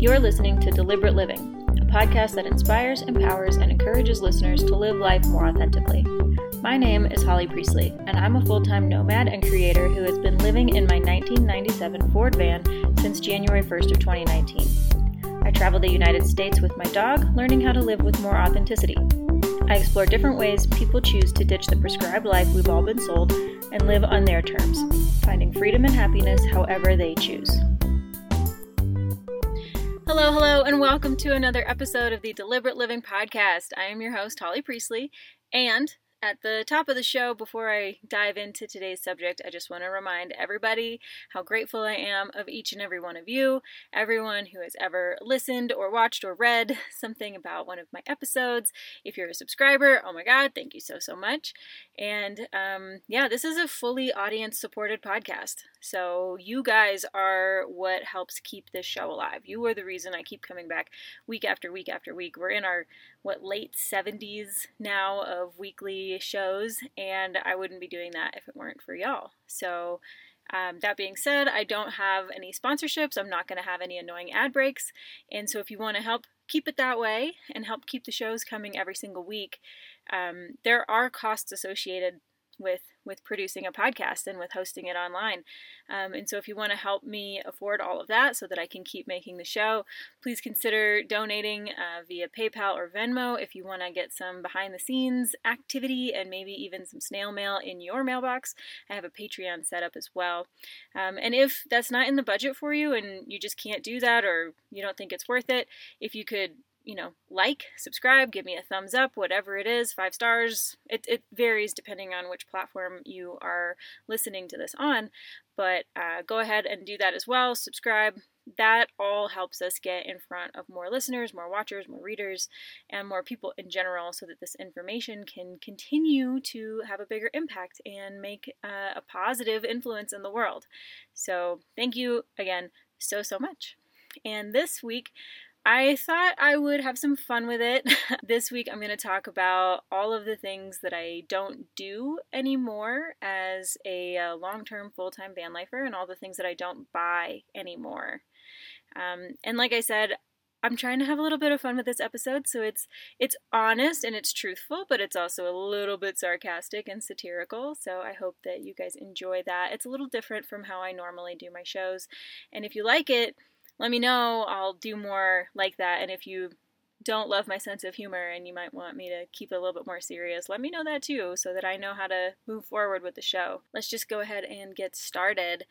You're listening to Deliberate Living, a podcast that inspires, empowers, and encourages listeners to live life more authentically. My name is Holly Priestley, and I'm a full time nomad and creator who has been living in my 1997 Ford van since January 1st of 2019. I travel the United States with my dog, learning how to live with more authenticity. I explore different ways people choose to ditch the prescribed life we've all been sold and live on their terms, finding freedom and happiness however they choose. Hello, hello, and welcome to another episode of the Deliberate Living Podcast. I am your host, Holly Priestley, and at the top of the show, before I dive into today's subject, I just want to remind everybody how grateful I am of each and every one of you, everyone who has ever listened or watched or read something about one of my episodes. If you're a subscriber, oh my God, thank you so, so much. And um, yeah, this is a fully audience supported podcast. So you guys are what helps keep this show alive. You are the reason I keep coming back week after week after week. We're in our what late 70s now of weekly shows, and I wouldn't be doing that if it weren't for y'all. So, um, that being said, I don't have any sponsorships. I'm not going to have any annoying ad breaks. And so, if you want to help keep it that way and help keep the shows coming every single week, um, there are costs associated with with producing a podcast and with hosting it online. Um, and so, if you want to help me afford all of that so that I can keep making the show, please consider donating uh, via PayPal or Venmo if you want to get some behind the scenes activity and maybe even some snail mail in your mailbox. I have a Patreon set up as well. Um, and if that's not in the budget for you and you just can't do that or you don't think it's worth it, if you could you know, like, subscribe, give me a thumbs up, whatever it is, five stars. It, it varies depending on which platform you are listening to this on, but uh, go ahead and do that as well. Subscribe. That all helps us get in front of more listeners, more watchers, more readers, and more people in general so that this information can continue to have a bigger impact and make uh, a positive influence in the world. So, thank you again so, so much. And this week, I thought I would have some fun with it. this week, I'm going to talk about all of the things that I don't do anymore as a uh, long term, full time van lifer and all the things that I don't buy anymore. Um, and like I said, I'm trying to have a little bit of fun with this episode, so it's it's honest and it's truthful, but it's also a little bit sarcastic and satirical. So I hope that you guys enjoy that. It's a little different from how I normally do my shows, and if you like it, let me know. I'll do more like that. And if you don't love my sense of humor and you might want me to keep it a little bit more serious, let me know that too so that I know how to move forward with the show. Let's just go ahead and get started.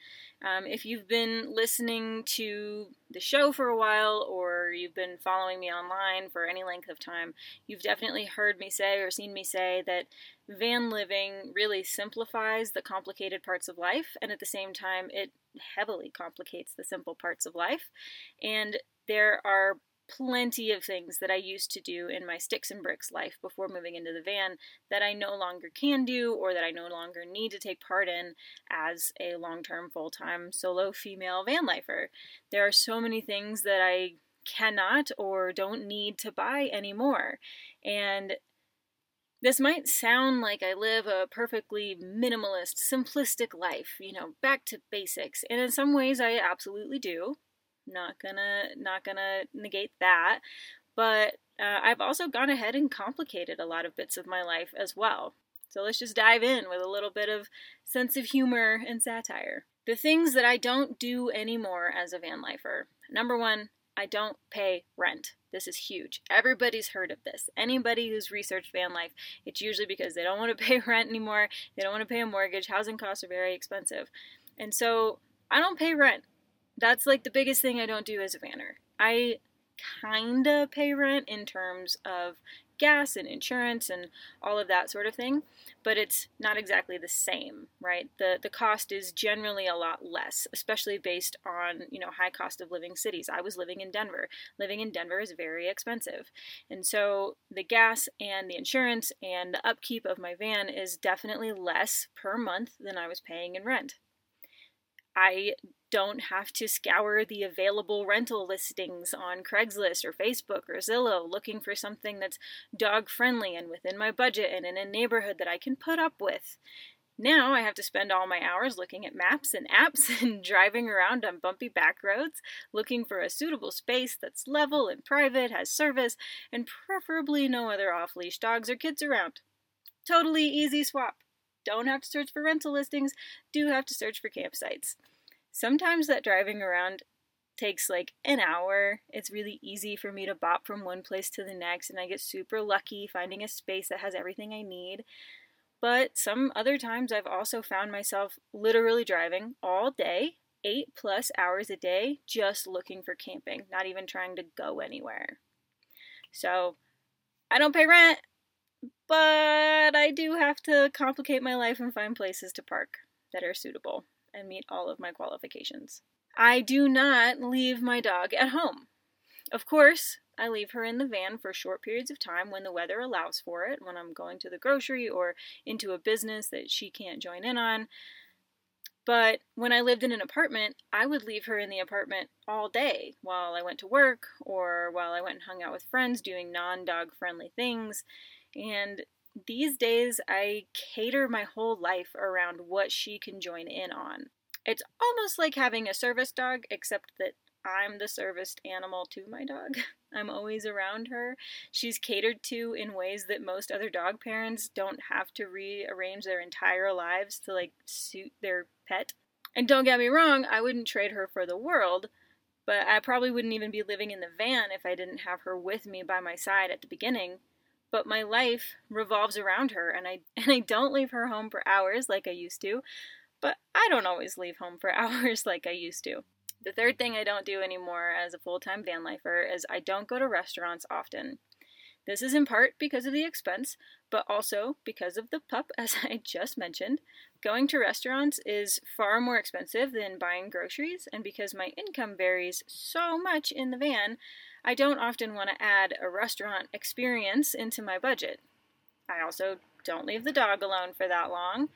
Um, if you've been listening to the show for a while or you've been following me online for any length of time, you've definitely heard me say or seen me say that van living really simplifies the complicated parts of life and at the same time it heavily complicates the simple parts of life. And there are plenty of things that I used to do in my sticks and bricks life before moving into the van that I no longer can do or that I no longer need to take part in as a long term, full time solo female van lifer. There are so many things that I cannot or don't need to buy anymore. And this might sound like I live a perfectly minimalist, simplistic life, you know, back to basics. And in some ways I absolutely do. Not gonna not gonna negate that. But uh, I've also gone ahead and complicated a lot of bits of my life as well. So let's just dive in with a little bit of sense of humor and satire. The things that I don't do anymore as a van lifer. Number one, I don't pay rent. This is huge. Everybody's heard of this. Anybody who's researched van life, it's usually because they don't want to pay rent anymore, they don't want to pay a mortgage, housing costs are very expensive. And so I don't pay rent. That's like the biggest thing I don't do as a vanner. I kinda pay rent in terms of gas and insurance and all of that sort of thing, but it's not exactly the same, right? The the cost is generally a lot less, especially based on, you know, high cost of living cities. I was living in Denver. Living in Denver is very expensive. And so the gas and the insurance and the upkeep of my van is definitely less per month than I was paying in rent. I don't have to scour the available rental listings on Craigslist or Facebook or Zillow looking for something that's dog friendly and within my budget and in a neighborhood that I can put up with. Now I have to spend all my hours looking at maps and apps and driving around on bumpy back roads, looking for a suitable space that's level and private, has service, and preferably no other off leash dogs or kids around. Totally easy swap. Don't have to search for rental listings, do have to search for campsites. Sometimes that driving around takes like an hour. It's really easy for me to bop from one place to the next, and I get super lucky finding a space that has everything I need. But some other times I've also found myself literally driving all day, eight plus hours a day, just looking for camping, not even trying to go anywhere. So I don't pay rent, but I do have to complicate my life and find places to park that are suitable and meet all of my qualifications. I do not leave my dog at home. Of course, I leave her in the van for short periods of time when the weather allows for it, when I'm going to the grocery or into a business that she can't join in on. But when I lived in an apartment, I would leave her in the apartment all day while I went to work or while I went and hung out with friends doing non dog friendly things. And these days, I cater my whole life around what she can join in on. It's almost like having a service dog, except that I'm the serviced animal to my dog. I'm always around her. She's catered to in ways that most other dog parents don't have to rearrange their entire lives to like suit their pet. And don't get me wrong, I wouldn't trade her for the world, but I probably wouldn't even be living in the van if I didn't have her with me by my side at the beginning. But my life revolves around her and I and I don't leave her home for hours like I used to, but I don't always leave home for hours like I used to. The third thing I don't do anymore as a full time van lifer is I don't go to restaurants often. This is in part because of the expense, but also because of the pup, as I just mentioned. Going to restaurants is far more expensive than buying groceries, and because my income varies so much in the van, I don't often want to add a restaurant experience into my budget. I also don't leave the dog alone for that long.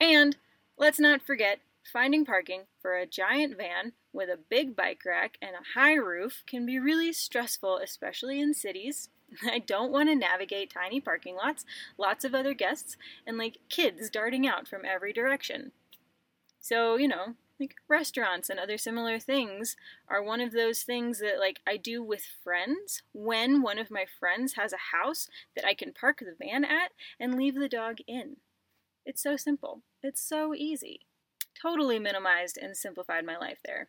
And let's not forget, finding parking for a giant van with a big bike rack and a high roof can be really stressful, especially in cities. I don't want to navigate tiny parking lots, lots of other guests, and like kids darting out from every direction. So, you know, like restaurants and other similar things are one of those things that like I do with friends when one of my friends has a house that I can park the van at and leave the dog in. It's so simple. It's so easy. Totally minimized and simplified my life there.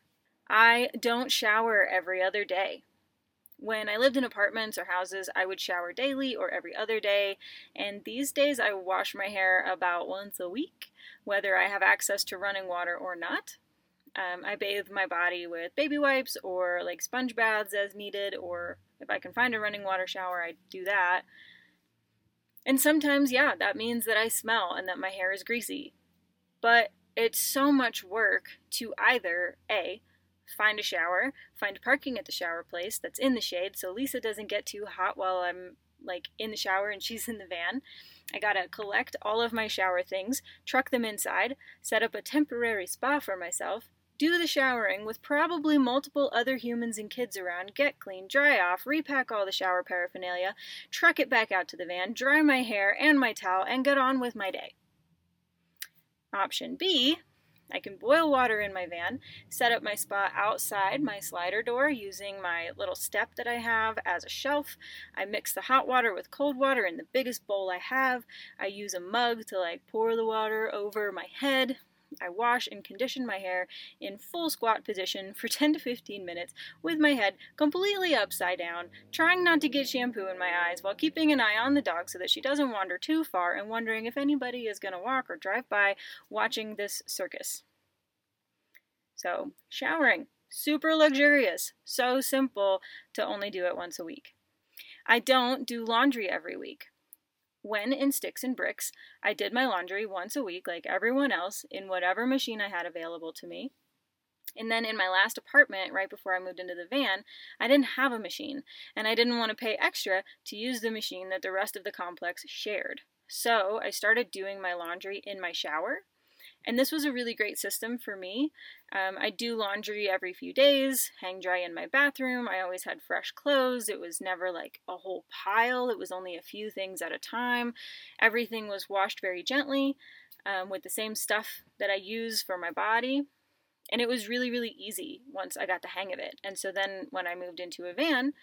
I don't shower every other day. When I lived in apartments or houses, I would shower daily or every other day, and these days I wash my hair about once a week, whether I have access to running water or not. Um, I bathe my body with baby wipes or like sponge baths as needed, or if I can find a running water shower, I do that. And sometimes, yeah, that means that I smell and that my hair is greasy. But it's so much work to either A, find a shower, find parking at the shower place that's in the shade so Lisa doesn't get too hot while I'm like in the shower and she's in the van. I gotta collect all of my shower things, truck them inside, set up a temporary spa for myself, do the showering with probably multiple other humans and kids around, get clean, dry off, repack all the shower paraphernalia, truck it back out to the van, dry my hair and my towel, and get on with my day. Option B I can boil water in my van, set up my spa outside my slider door using my little step that I have as a shelf. I mix the hot water with cold water in the biggest bowl I have. I use a mug to like pour the water over my head. I wash and condition my hair in full squat position for 10 to 15 minutes with my head completely upside down, trying not to get shampoo in my eyes while keeping an eye on the dog so that she doesn't wander too far and wondering if anybody is going to walk or drive by watching this circus. So, showering, super luxurious, so simple to only do it once a week. I don't do laundry every week. When in sticks and bricks, I did my laundry once a week, like everyone else, in whatever machine I had available to me. And then in my last apartment, right before I moved into the van, I didn't have a machine, and I didn't want to pay extra to use the machine that the rest of the complex shared. So I started doing my laundry in my shower and this was a really great system for me. Um, I do laundry every few days, hang dry in my bathroom. I always had fresh clothes. It was never like a whole pile, it was only a few things at a time. Everything was washed very gently. um, with the same stuff that I use for my body. And it was really, really easy once I got the hang of it. And so then when I moved into a van,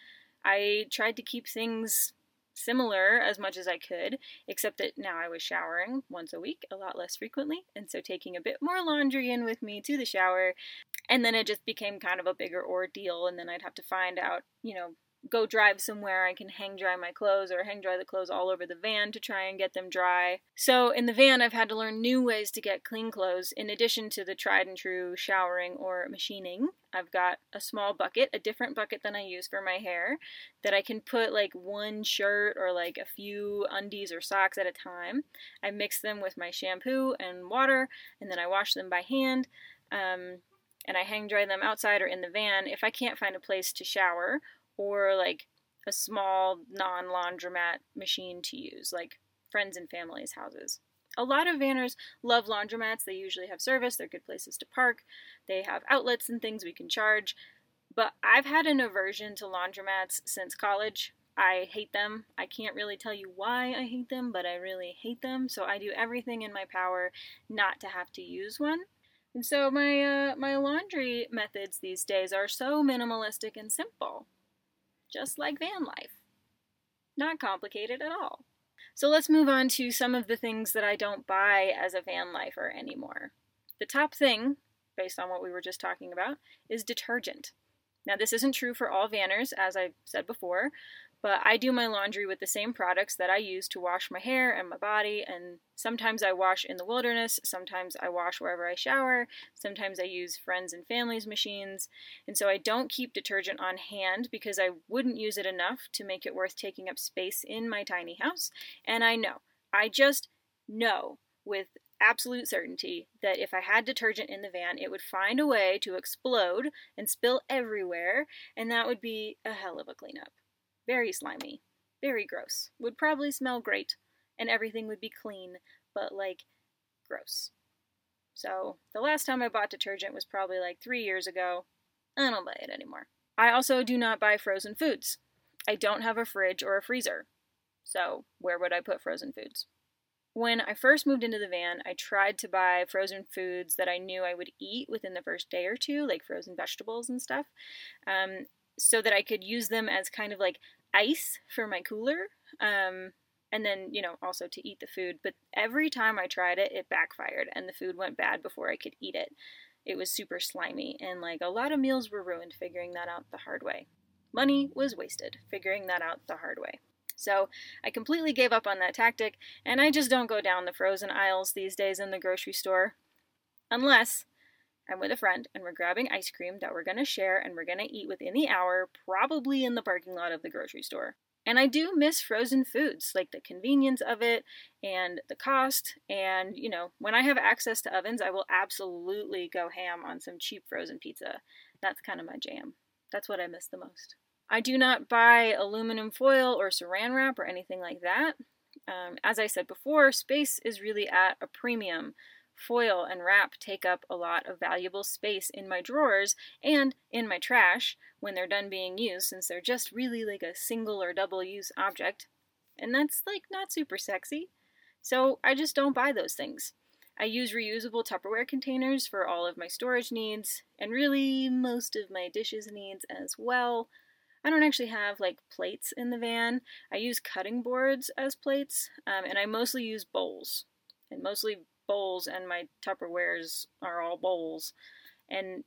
I tried to keep things similar as much as I could, except that now I was showering once a week, a lot less frequently, and so taking a bit more laundry in with me to the shower. And then it just became kind of a bigger ordeal, and then I'd have to find out, you know, go drive somewhere I can hang dry my clothes or hang dry the clothes all over the van to try and get them dry. So in the van, I've had to learn new ways to get clean clothes in addition to the tried and true showering or machining. I've got a small bucket, a different bucket than I use for my hair, that I can put like one shirt or like a few undies or socks at a time. I mix them with my shampoo and water, and then I wash them by hand. Um, and I hang dry them outside or in the van if I can't find a place to shower or like a small non laundromat machine to use, like friends and family's houses. A lot of vanners love laundromats. They usually have service, they're good places to park, they have outlets and things we can charge. But I've had an aversion to laundromats since college. I hate them. I can't really tell you why I hate them, but I really hate them. So I do everything in my power not to have to use one. And so my uh, my laundry methods these days are so minimalistic and simple just like van life. Not complicated at all. So let's move on to some of the things that I don't buy as a van lifer anymore. The top thing, based on what we were just talking about, is detergent. Now, this isn't true for all vanners, as I said before, but I do my laundry with the same products that I use to wash my hair and my body, and sometimes I wash in the wilderness, sometimes I wash wherever I shower, sometimes I use friends and family's machines, and so I don't keep detergent on hand because I wouldn't use it enough to make it worth taking up space in my tiny house, and I know, I just know with absolute certainty that if I had detergent in the van, it would find a way to explode and spill everywhere, and that would be a hell of a cleanup. Very slimy. Very gross. Would probably smell great, and everything would be clean, but like gross. So, the last time I bought detergent was probably like three years ago. I don't buy it anymore. I also do not buy frozen foods. I don't have a fridge or a freezer. So, where would I put frozen foods? When I first moved into the van, I tried to buy frozen foods that I knew I would eat within the first day or two, like frozen vegetables and stuff, um, so that I could use them as kind of like ice for my cooler. Um, and then, you know, also to eat the food. But every time I tried it, it backfired and the food went bad before I could eat it. It was super slimy, and like a lot of meals were ruined figuring that out the hard way. Money was wasted figuring that out the hard way. So I completely gave up on that tactic, and I just don't go down the frozen aisles these days in the grocery store. Unless I'm with a friend and we're grabbing ice cream that we're going to share and we're going to eat within the hour, probably in the parking lot of the grocery store. And I do miss frozen foods, like the convenience of it and the cost. And, you know, when I have access to ovens, I will absolutely go ham on some cheap frozen pizza. That's kind of my jam. That's what I miss the most. I do not buy aluminum foil or saran wrap or anything like that. Um, as I said before, space is really at a premium foil and wrap take up a lot of valuable space in my drawers and in my trash when they're done being used, since they're just really like a single or double use object. And that's like not super sexy. So I just don't buy those things. I use reusable Tupperware containers for all of my storage needs, and really most of my dishes needs as well. I don't actually have like plates in the van. I use cutting boards as plates, um, and I mostly use bowls. And mostly bowls and my Tupperwares are all bowls. And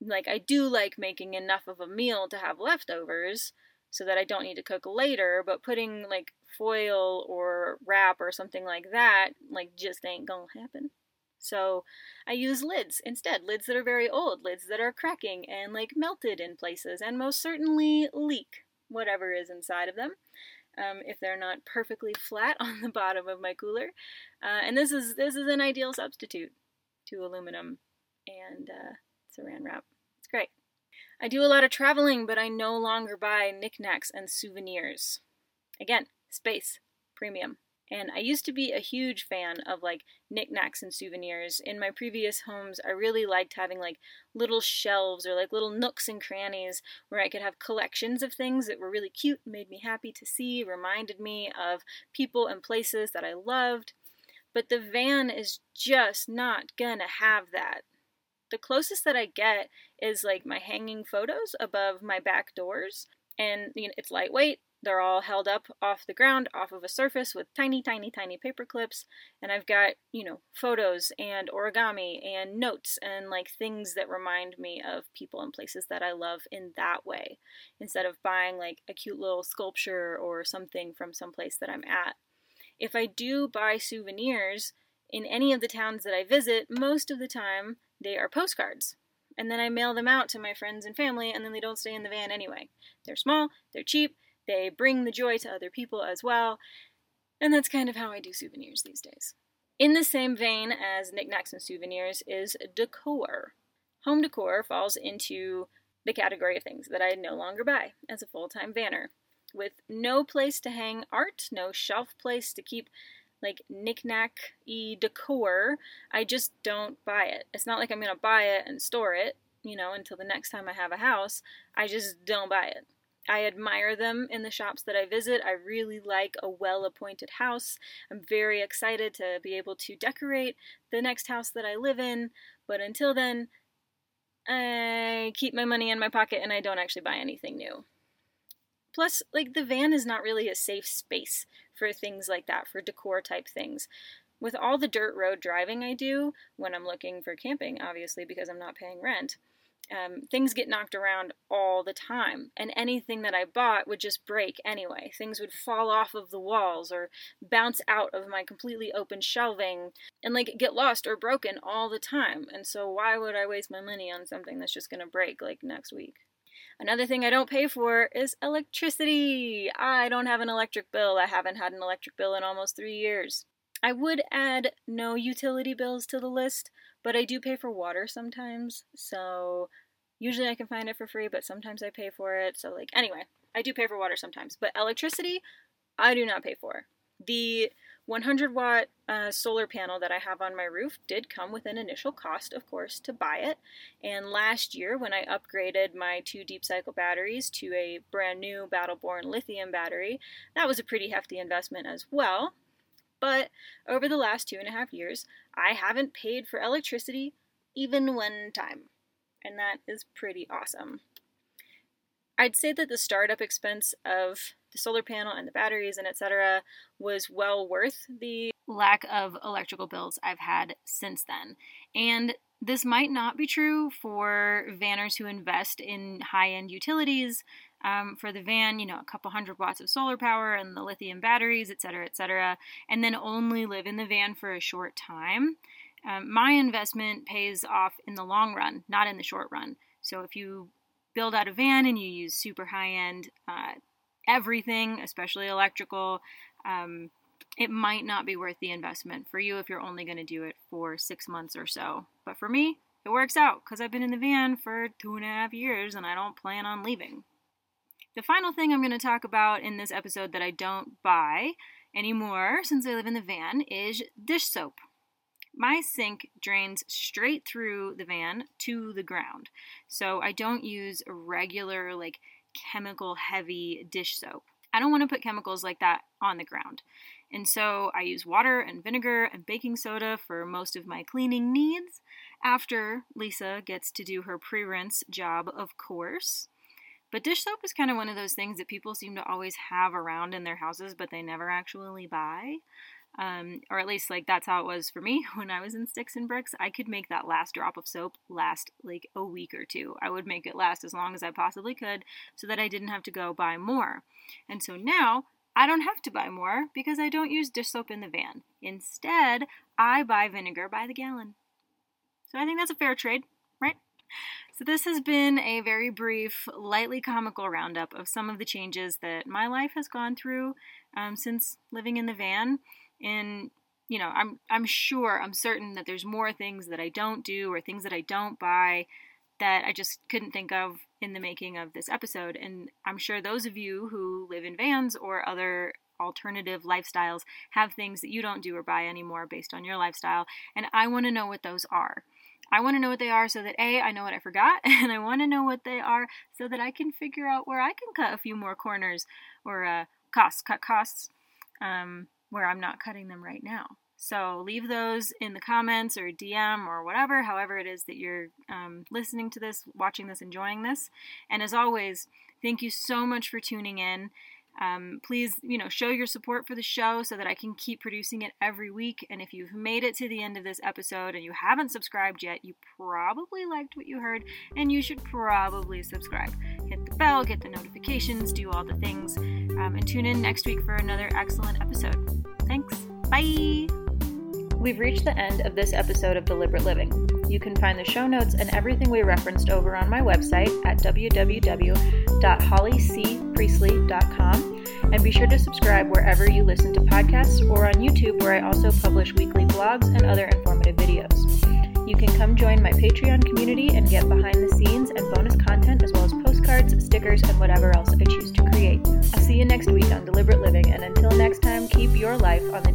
like I do like making enough of a meal to have leftovers so that I don't need to cook later, but putting like foil or wrap or something like that like just ain't gonna happen. So I use lids instead, lids that are very old, lids that are cracking and like melted in places and most certainly leak whatever is inside of them um, if they're not perfectly flat on the bottom of my cooler. Uh, and this is this is an ideal substitute to aluminum and uh, saran wrap. It's great. I do a lot of traveling, but I no longer buy knickknacks and souvenirs. Again, space, premium. And I used to be a huge fan of like knickknacks and souvenirs. In my previous homes, I really liked having like little shelves or like little nooks and crannies where I could have collections of things that were really cute, made me happy to see, reminded me of people and places that I loved. But the van is just not gonna have that. The closest that I get is like my hanging photos above my back doors, and you know, it's lightweight. They're all held up off the ground, off of a surface with tiny, tiny, tiny paper clips. And I've got, you know, photos and origami and notes and like things that remind me of people and places that I love in that way, instead of buying like a cute little sculpture or something from some place that I'm at. If I do buy souvenirs in any of the towns that I visit, most of the time they are postcards. And then I mail them out to my friends and family, and then they don't stay in the van anyway. They're small, they're cheap, they bring the joy to other people as well. And that's kind of how I do souvenirs these days. In the same vein as knickknacks and souvenirs is decor. Home decor falls into the category of things that I no longer buy as a full time vanner. With no place to hang art, no shelf place to keep like knickknack y decor, I just don't buy it. It's not like I'm gonna buy it and store it, you know, until the next time I have a house. I just don't buy it. I admire them in the shops that I visit. I really like a well appointed house. I'm very excited to be able to decorate the next house that I live in, but until then, I keep my money in my pocket and I don't actually buy anything new. Plus, like, the van is not really a safe space for things like that, for decor type things. With all the dirt road driving I do when I'm looking for camping, obviously, because I'm not paying rent, um, things get knocked around all the time, and anything that I bought would just break anyway. Things would fall off of the walls or bounce out of my completely open shelving and like get lost or broken all the time. And so, why would I waste my money on something that's just gonna break like next week? Another thing I don't pay for is electricity. I don't have an electric bill. I haven't had an electric bill in almost three years. I would add no utility bills to the list, but I do pay for water sometimes, so usually I can find it for free, but sometimes I pay for it. So, like, anyway, I do pay for water sometimes, but electricity, I do not pay for. The 100 watt uh, solar panel that I have on my roof did come with an initial cost, of course, to buy it. And last year, when I upgraded my two deep cycle batteries to a brand new Battle Born lithium battery, that was a pretty hefty investment as well. But over the last two and a half years, I haven't paid for electricity even one time. And that is pretty awesome. I'd say that the startup expense of the solar panel and the batteries and etc. was well worth the lack of electrical bills I've had since then. And this might not be true for vanners who invest in high end utilities um, for the van, you know, a couple hundred watts of solar power and the lithium batteries, et cetera, et cetera, and then only live in the van for a short time. Um, my investment pays off in the long run, not in the short run. So if you build out a van and you use super high end uh, everything, especially electrical, um, it might not be worth the investment for you if you're only going to do it for six months or so. But for me, it works out because I've been in the van for two and a half years and I don't plan on leaving. The final thing I'm going to talk about in this episode that I don't buy anymore since I live in the van is dish soap. My sink drains straight through the van to the ground. So I don't use regular, like, chemical heavy dish soap. I don't want to put chemicals like that on the ground. And so I use water and vinegar and baking soda for most of my cleaning needs after Lisa gets to do her pre rinse job, of course. But dish soap is kind of one of those things that people seem to always have around in their houses, but they never actually buy. Um, or at least, like, that's how it was for me when I was in Sticks and Bricks. I could make that last drop of soap last like a week or two. I would make it last as long as I possibly could so that I didn't have to go buy more. And so now I don't have to buy more because I don't use dish soap in the van. Instead, I buy vinegar by the gallon. So I think that's a fair trade? So, this has been a very brief, lightly comical roundup of some of the changes that my life has gone through um, since living in the van. And, you know, I'm, I'm sure, I'm certain that there's more things that I don't do or things that I don't buy that I just couldn't think of in the making of this episode. And I'm sure those of you who live in vans or other alternative lifestyles have things that you don't do or buy anymore based on your lifestyle. And I want to know what those are. I want to know what they are so that A, I know what I forgot, and I want to know what they are so that I can figure out where I can cut a few more corners or uh, costs, cut costs um, where I'm not cutting them right now. So leave those in the comments or DM or whatever, however it is that you're um, listening to this, watching this, enjoying this. And as always, thank you so much for tuning in. Um, please, you know, show your support for the show so that I can keep producing it every week. And if you've made it to the end of this episode and you haven't subscribed yet, you probably liked what you heard, and you should probably subscribe. Hit the bell, get the notifications, do all the things, um, and tune in next week for another excellent episode. Thanks. Bye. We've reached the end of this episode of Deliberate Living. You can find the show notes and everything we referenced over on my website at www.hollycpriestley.com. And be sure to subscribe wherever you listen to podcasts or on YouTube, where I also publish weekly blogs and other informative videos. You can come join my Patreon community and get behind the scenes and bonus content, as well as postcards, stickers, and whatever else I choose to create. I'll see you next week on Deliberate Living, and until next time, keep your life on the